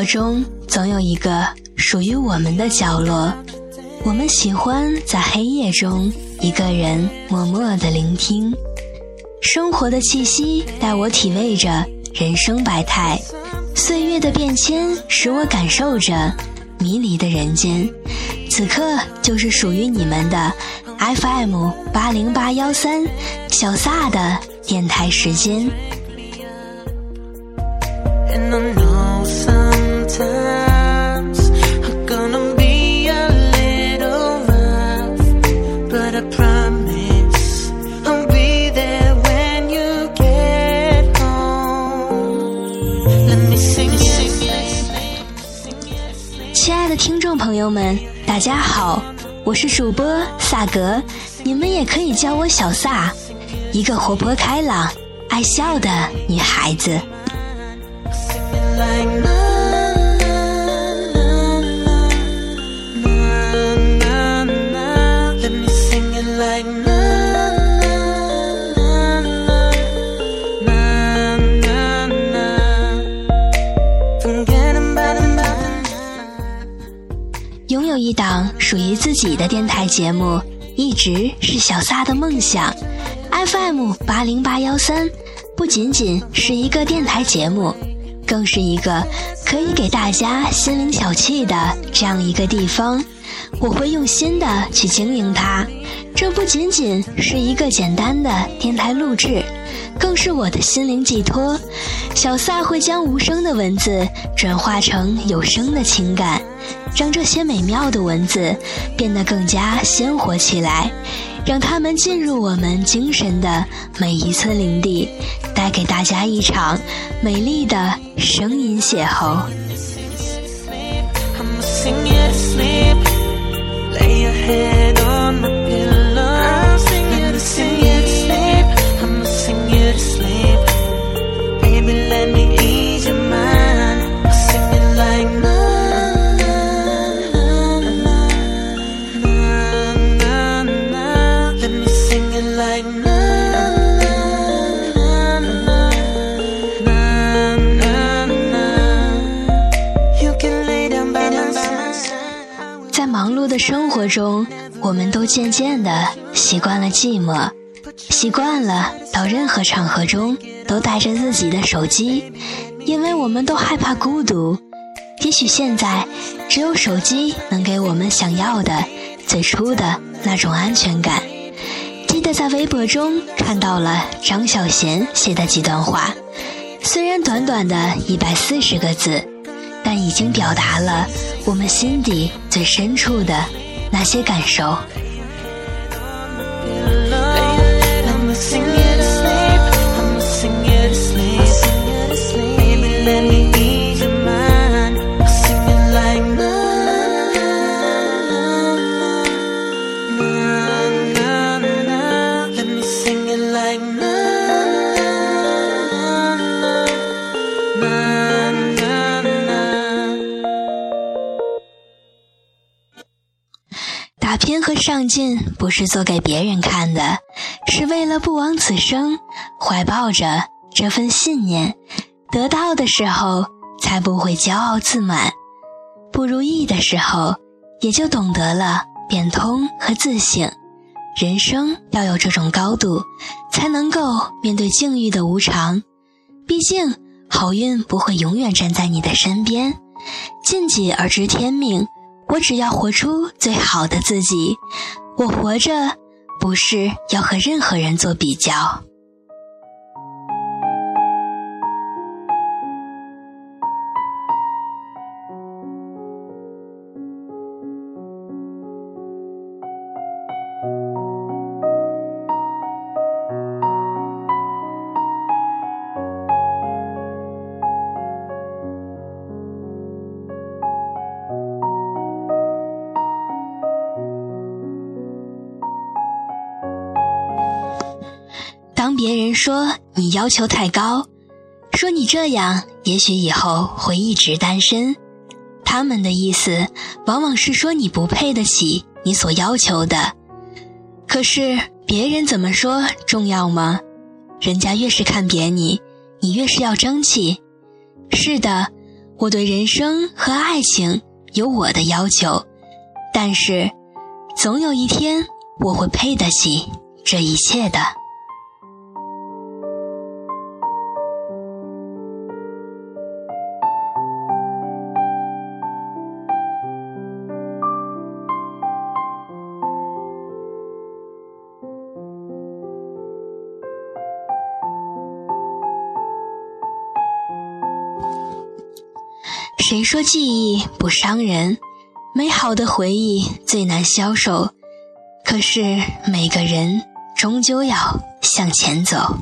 生活中总有一个属于我们的角落，我们喜欢在黑夜中一个人默默的聆听。生活的气息带我体味着人生百态，岁月的变迁使我感受着迷离的人间。此刻就是属于你们的 FM 八零八幺三小撒的电台时间。亲爱的听众朋友们，大家好，我是主播萨格，你们也可以叫我小萨，一个活泼开朗、爱笑的女孩子。一档属于自己的电台节目，一直是小撒的梦想。FM 八零八幺三不仅仅是一个电台节目，更是一个可以给大家心灵小憩的这样一个地方。我会用心的去经营它。这不仅仅是一个简单的电台录制，更是我的心灵寄托。小撒会将无声的文字转化成有声的情感，让这些美妙的文字变得更加鲜活起来，让它们进入我们精神的每一寸领地，带给大家一场美丽的声音邂逅。在忙碌的生活中，我们都渐渐地习惯了寂寞，习惯了到任何场合中都带着自己的手机，因为我们都害怕孤独。也许现在，只有手机能给我们想要的最初的那种安全感。记得在微博中看到了张小娴写的几段话，虽然短短的一百四十个字，但已经表达了我们心底最深处的那些感受。打拼和上进不是做给别人看的，是为了不枉此生。怀抱着这份信念，得到的时候才不会骄傲自满；不如意的时候，也就懂得了变通和自省。人生要有这种高度，才能够面对境遇的无常。毕竟，好运不会永远站在你的身边。尽己而知天命。我只要活出最好的自己，我活着不是要和任何人做比较。别人说你要求太高，说你这样也许以后会一直单身，他们的意思往往是说你不配得起你所要求的。可是别人怎么说重要吗？人家越是看扁你，你越是要争气。是的，我对人生和爱情有我的要求，但是，总有一天我会配得起这一切的。谁说记忆不伤人？美好的回忆最难消受。可是每个人终究要向前走。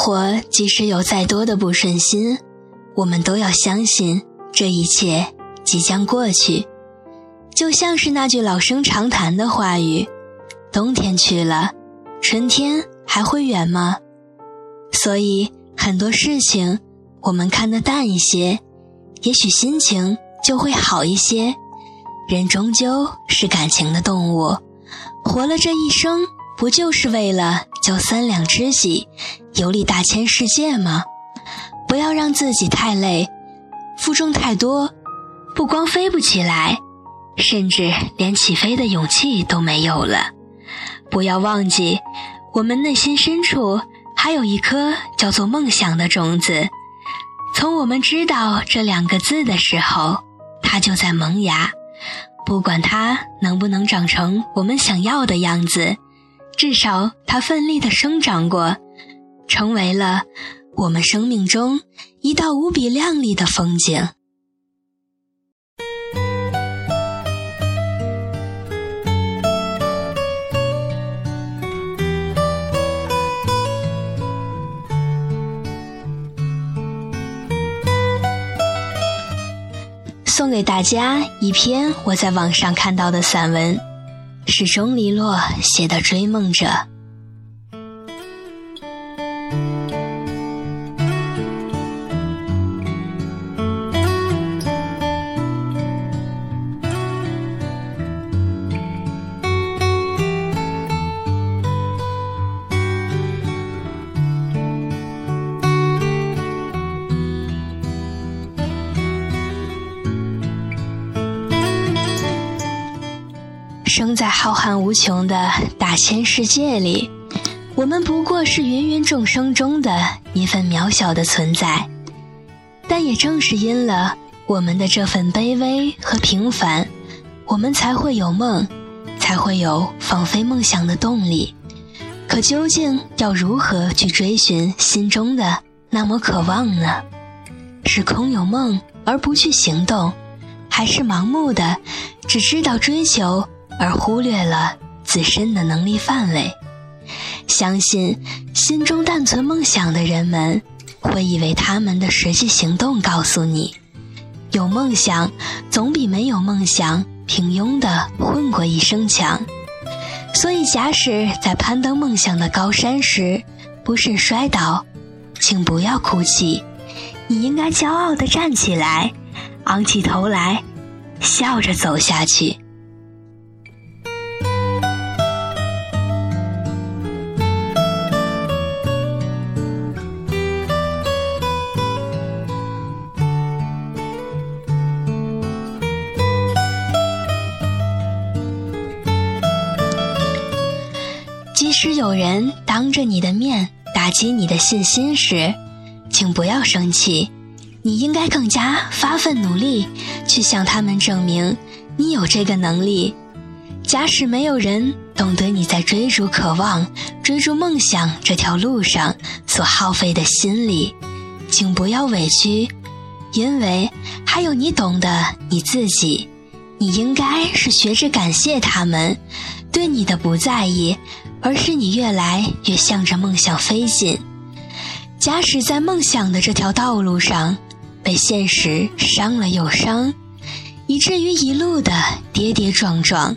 活即使有再多的不顺心，我们都要相信这一切即将过去。就像是那句老生常谈的话语：“冬天去了，春天还会远吗？”所以很多事情我们看得淡一些，也许心情就会好一些。人终究是感情的动物，活了这一生。不就是为了交三两知己，游历大千世界吗？不要让自己太累，负重太多，不光飞不起来，甚至连起飞的勇气都没有了。不要忘记，我们内心深处还有一颗叫做梦想的种子。从我们知道这两个字的时候，它就在萌芽。不管它能不能长成我们想要的样子。至少，它奋力的生长过，成为了我们生命中一道无比亮丽的风景。送给大家一篇我在网上看到的散文。是钟离洛写的《追梦者》。在浩瀚无穷的大千世界里，我们不过是芸芸众生中的一份渺小的存在。但也正是因了我们的这份卑微和平凡，我们才会有梦，才会有放飞梦想的动力。可究竟要如何去追寻心中的那么渴望呢？是空有梦而不去行动，还是盲目的只知道追求？而忽略了自身的能力范围，相信心中但存梦想的人们，会以为他们的实际行动告诉你，有梦想总比没有梦想平庸的混过一生强。所以，假使在攀登梦想的高山时不慎摔倒，请不要哭泣，你应该骄傲地站起来，昂起头来，笑着走下去。有人当着你的面打击你的信心时，请不要生气，你应该更加发奋努力，去向他们证明你有这个能力。假使没有人懂得你在追逐渴望、追逐梦想这条路上所耗费的心力，请不要委屈，因为还有你懂得你自己。你应该是学着感谢他们对你的不在意。而是你越来越向着梦想飞进。假使在梦想的这条道路上被现实伤了又伤，以至于一路的跌跌撞撞，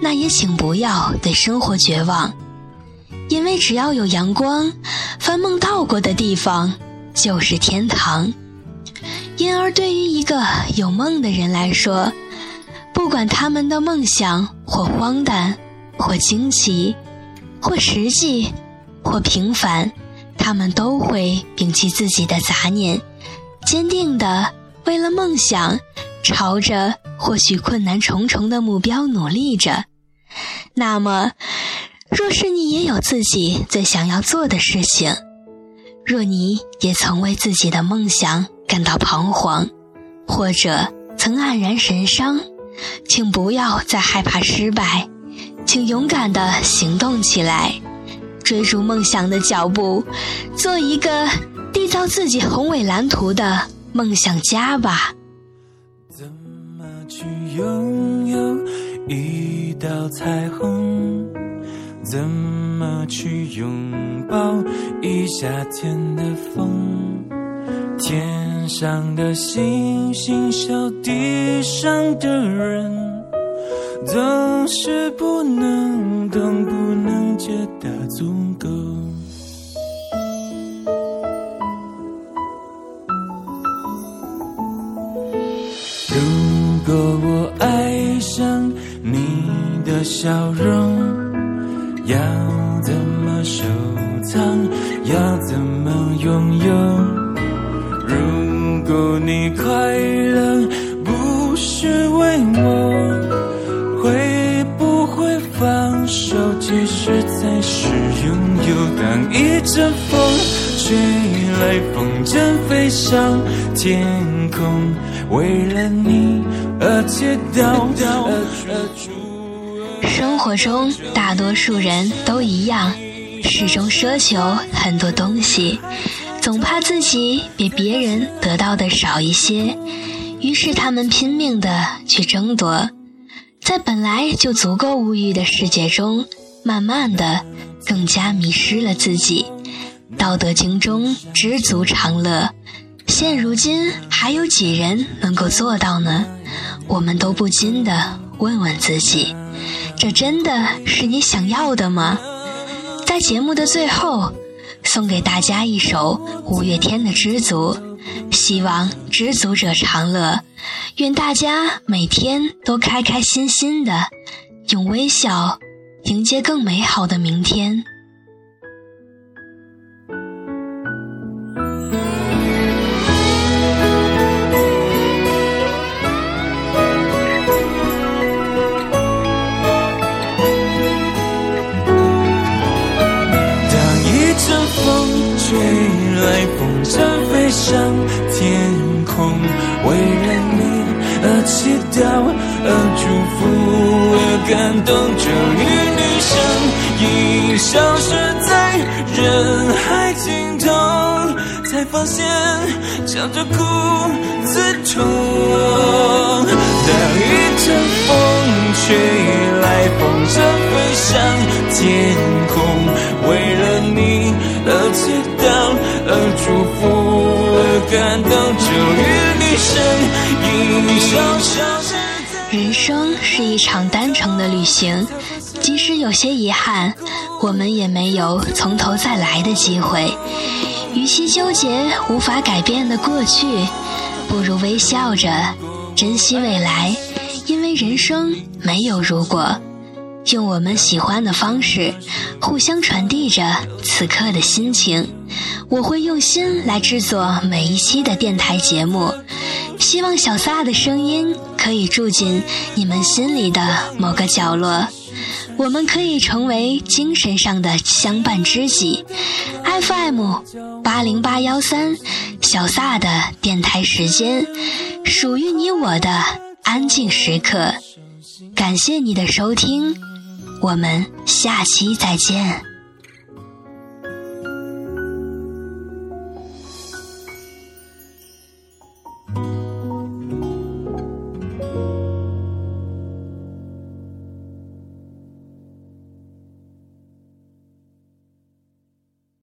那也请不要对生活绝望，因为只要有阳光，凡梦到过的地方就是天堂。因而，对于一个有梦的人来说，不管他们的梦想或荒诞，或惊奇，或实际，或平凡，他们都会摒弃自己的杂念，坚定的为了梦想，朝着或许困难重重的目标努力着。那么，若是你也有自己最想要做的事情，若你也曾为自己的梦想感到彷徨，或者曾黯然神伤，请不要再害怕失败，请勇敢地行动起来，追逐梦想的脚步，做一个缔造自己宏伟蓝图的梦想家吧。怎么去拥有一道彩虹？怎么去拥抱一夏天的风？天上的星星，笑地上的人，总是不能懂，不能觉得足够。如果我爱上你的笑容，要怎么收藏？要怎么拥有？如果你快乐当一阵风吹来，风筝飞上天空，为了你而祈祷。生活中，大多数人都一样，始终奢求很多东西，总怕自己比别人得到的少一些，于是他们拼命的去争夺，在本来就足够物欲的世界中，慢慢的更加迷失了自己。道德经中知足常乐，现如今还有几人能够做到呢？我们都不禁的问问自己。这真的是你想要的吗？在节目的最后，送给大家一首五月天的《知足》，希望知足者常乐，愿大家每天都开开心心的，用微笑迎接更美好的明天。着哭自痛。当一阵风吹来，风筝飞上天空，为了你而祈祷。而祝福，而感动，终于你身影消失。人生是一场单程的旅行，即使有些遗憾，我们也没有从头再来的机会。与其纠结无法改变的过去，不如微笑着珍惜未来，因为人生没有如果。用我们喜欢的方式，互相传递着此刻的心情。我会用心来制作每一期的电台节目，希望小撒的声音可以住进你们心里的某个角落。我们可以成为精神上的相伴知己。FM 八零八幺三，小撒的电台时间，属于你我的安静时刻。感谢你的收听。我们下期再见。